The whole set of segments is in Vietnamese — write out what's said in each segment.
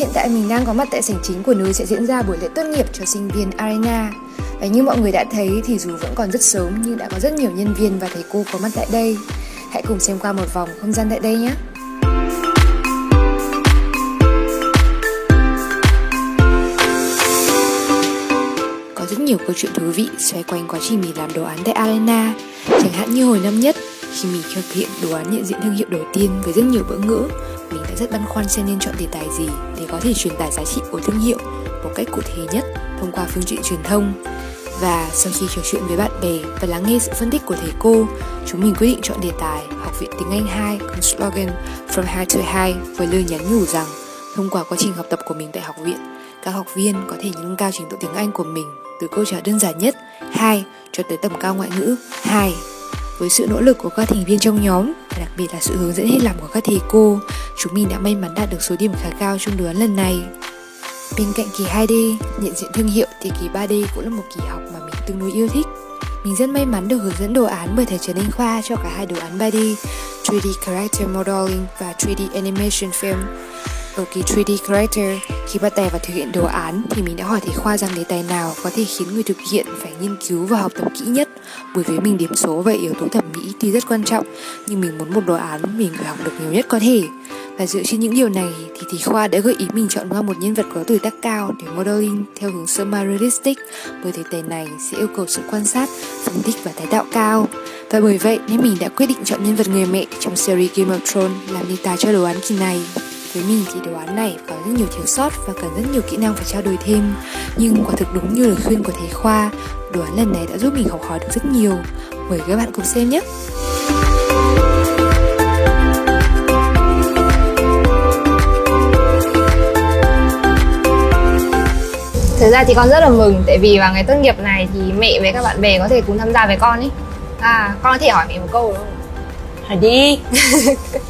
Hiện tại mình đang có mặt tại sảnh chính của nơi sẽ diễn ra buổi lễ tốt nghiệp cho sinh viên Arena. Và như mọi người đã thấy thì dù vẫn còn rất sớm nhưng đã có rất nhiều nhân viên và thầy cô có mặt tại đây. Hãy cùng xem qua một vòng không gian tại đây nhé. Có rất nhiều câu chuyện thú vị xoay quanh quá trình mình làm đồ án tại Arena. Chẳng hạn như hồi năm nhất, khi mình thực hiện đồ án nhận diện thương hiệu đầu tiên với rất nhiều bỡ ngỡ, mình đã rất băn khoăn xem nên chọn đề tài gì để có thể truyền tải giá trị của thương hiệu một cách cụ thể nhất thông qua phương tiện truyền thông. Và sau khi trò chuyện với bạn bè và lắng nghe sự phân tích của thầy cô, chúng mình quyết định chọn đề tài Học viện tiếng Anh 2 cùng slogan From High to High với lời nhắn nhủ rằng thông qua quá trình học tập của mình tại học viện, các học viên có thể nâng cao trình độ tiếng Anh của mình từ câu trả đơn giản nhất hai cho tới tầm cao ngoại ngữ hai với sự nỗ lực của các thành viên trong nhóm và đặc biệt là sự hướng dẫn hết lòng của các thầy cô, chúng mình đã may mắn đạt được số điểm khá cao trong đồ án lần này. Bên cạnh kỳ 2D, nhận diện thương hiệu thì kỳ 3D cũng là một kỳ học mà mình tương đối yêu thích. Mình rất may mắn được hướng dẫn đồ án bởi thầy Trần Anh Khoa cho cả hai đồ án 3D, 3D Character Modeling và 3D Animation Film. Ở kỳ 3D Character, khi bắt tay vào thực hiện đồ án thì mình đã hỏi thầy Khoa rằng đề tài nào có thể khiến người thực hiện phải nghiên cứu và học tập kỹ nhất bởi với mình điểm số và yếu tố thẩm mỹ thì rất quan trọng nhưng mình muốn một đồ án mình phải học được nhiều nhất có thể và dựa trên những điều này thì thầy Khoa đã gợi ý mình chọn ra một nhân vật có tuổi tác cao để modeling theo hướng semi-realistic bởi đề tài này sẽ yêu cầu sự quan sát, phân tích và tái tạo cao. Và bởi vậy nên mình đã quyết định chọn nhân vật người mẹ trong series Game of Thrones làm đề tài cho đồ án kỳ này. Với mình thì đồ án này có rất nhiều thiếu sót và cần rất nhiều kỹ năng phải trao đổi thêm. Nhưng quả thực đúng như lời khuyên của thầy Khoa Đồ án lần này đã giúp mình học hỏi được rất nhiều. Mời các bạn cùng xem nhé. Thực ra thì con rất là mừng tại vì vào ngày tốt nghiệp này thì mẹ với các bạn bè có thể cùng tham gia với con ấy À, con có thể hỏi mẹ một câu được không? Hỏi đi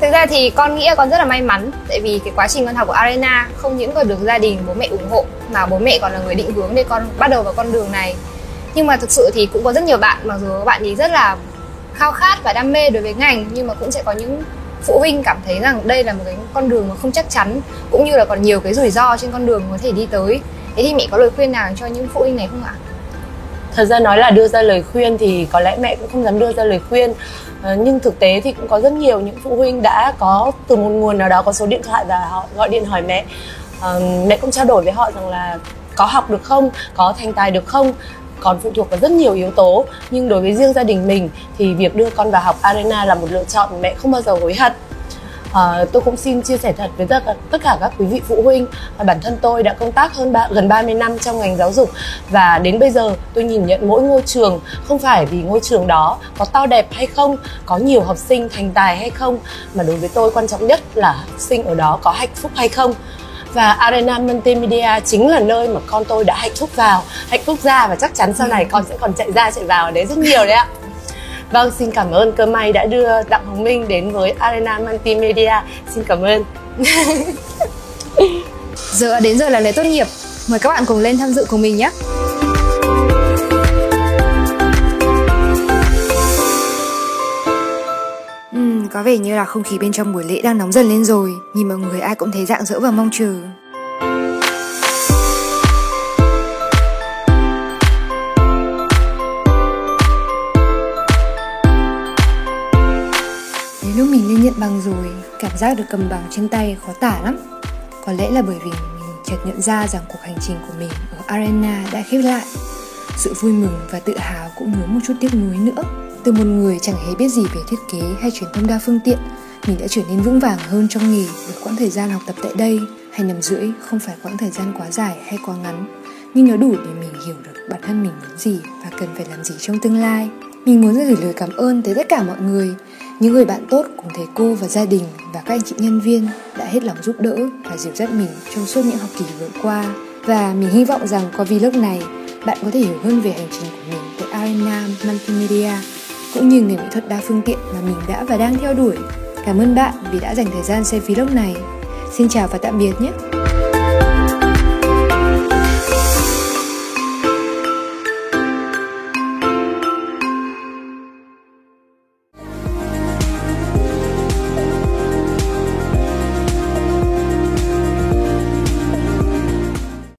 Thực ra thì con nghĩ là con rất là may mắn, Tại vì cái quá trình con học của Arena không những còn được gia đình, bố mẹ ủng hộ, Mà bố mẹ còn là người định hướng để con bắt đầu vào con đường này Nhưng mà thực sự thì cũng có rất nhiều bạn, Mặc dù các bạn ấy rất là khao khát và đam mê đối với ngành, Nhưng mà cũng sẽ có những phụ huynh cảm thấy rằng đây là một cái con đường mà không chắc chắn, Cũng như là còn nhiều cái rủi ro trên con đường có thể đi tới Thế thì mẹ có lời khuyên nào cho những phụ huynh này không ạ? Thật ra nói là đưa ra lời khuyên thì có lẽ mẹ cũng không dám đưa ra lời khuyên. À, Nhưng thực tế thì cũng có rất nhiều những phụ huynh đã có từ một nguồn nào đó có số điện thoại và họ gọi điện hỏi mẹ. À, Mẹ cũng trao đổi với họ rằng là có học được không, có thành tài được không? Còn phụ thuộc vào rất nhiều yếu tố. Nhưng đối với riêng gia đình mình thì việc đưa con vào học arena là một lựa chọn mẹ không bao giờ hối hận. À, tôi cũng xin chia sẻ thật với tất cả, tất cả các quý vị phụ huynh. Và bản thân tôi đã công tác hơn ba, gần 30 năm trong ngành giáo dục. Và đến bây giờ tôi nhìn nhận mỗi ngôi trường không phải vì ngôi trường đó có to đẹp hay không, có nhiều học sinh thành tài hay không mà đối với tôi quan trọng nhất là học sinh ở đó có hạnh phúc hay không. Và Arena Multimedia chính là nơi mà con tôi đã hạnh phúc vào, hạnh phúc ra và chắc chắn sau này con sẽ còn chạy ra chạy vào ở đấy rất nhiều đấy ạ. Vâng, xin cảm ơn cơ may đã đưa Đặng Hồng Minh đến với Arena Multimedia. Xin cảm ơn. giờ đến giờ là lễ tốt nghiệp. Mời các bạn cùng lên tham dự cùng mình nhé. Uhm, có vẻ như là không khí bên trong buổi lễ đang nóng dần lên rồi Nhìn mọi người ai cũng thấy rạng rỡ và mong chờ lúc mình lên nhận bằng rồi Cảm giác được cầm bằng trên tay khó tả lắm. Có lẽ là bởi vì mình chợt nhận ra rằng cuộc hành trình của mình ở Arena đã khép lại. Sự vui mừng và tự hào cũng nhớ một chút tiếc nuối nữa. Từ một người chẳng hề biết gì về thiết kế hay truyền thông đa phương tiện, mình đã trở nên vững vàng hơn trong nghề với quãng thời gian học tập tại đây. hay năm rưỡi không phải quãng thời gian quá dài hay quá ngắn, nhưng nó đủ để mình hiểu được bản thân mình muốn gì và cần phải làm gì trong tương lai. Mình muốn gửi lời cảm ơn tới tất cả mọi người, những người bạn tốt cùng thầy cô và gia đình và các anh chị nhân viên đã hết lòng giúp đỡ và dìu dắt mình trong suốt những học kỳ vừa qua. Và mình hy vọng rằng qua vlog này, bạn có thể hiểu hơn về hành trình của mình tại Arena Multimedia cũng như nghề mỹ thuật đa phương tiện mà mình đã và đang theo đuổi. Cảm ơn bạn vì đã dành thời gian xem vlog này. Xin chào và tạm biệt nhé!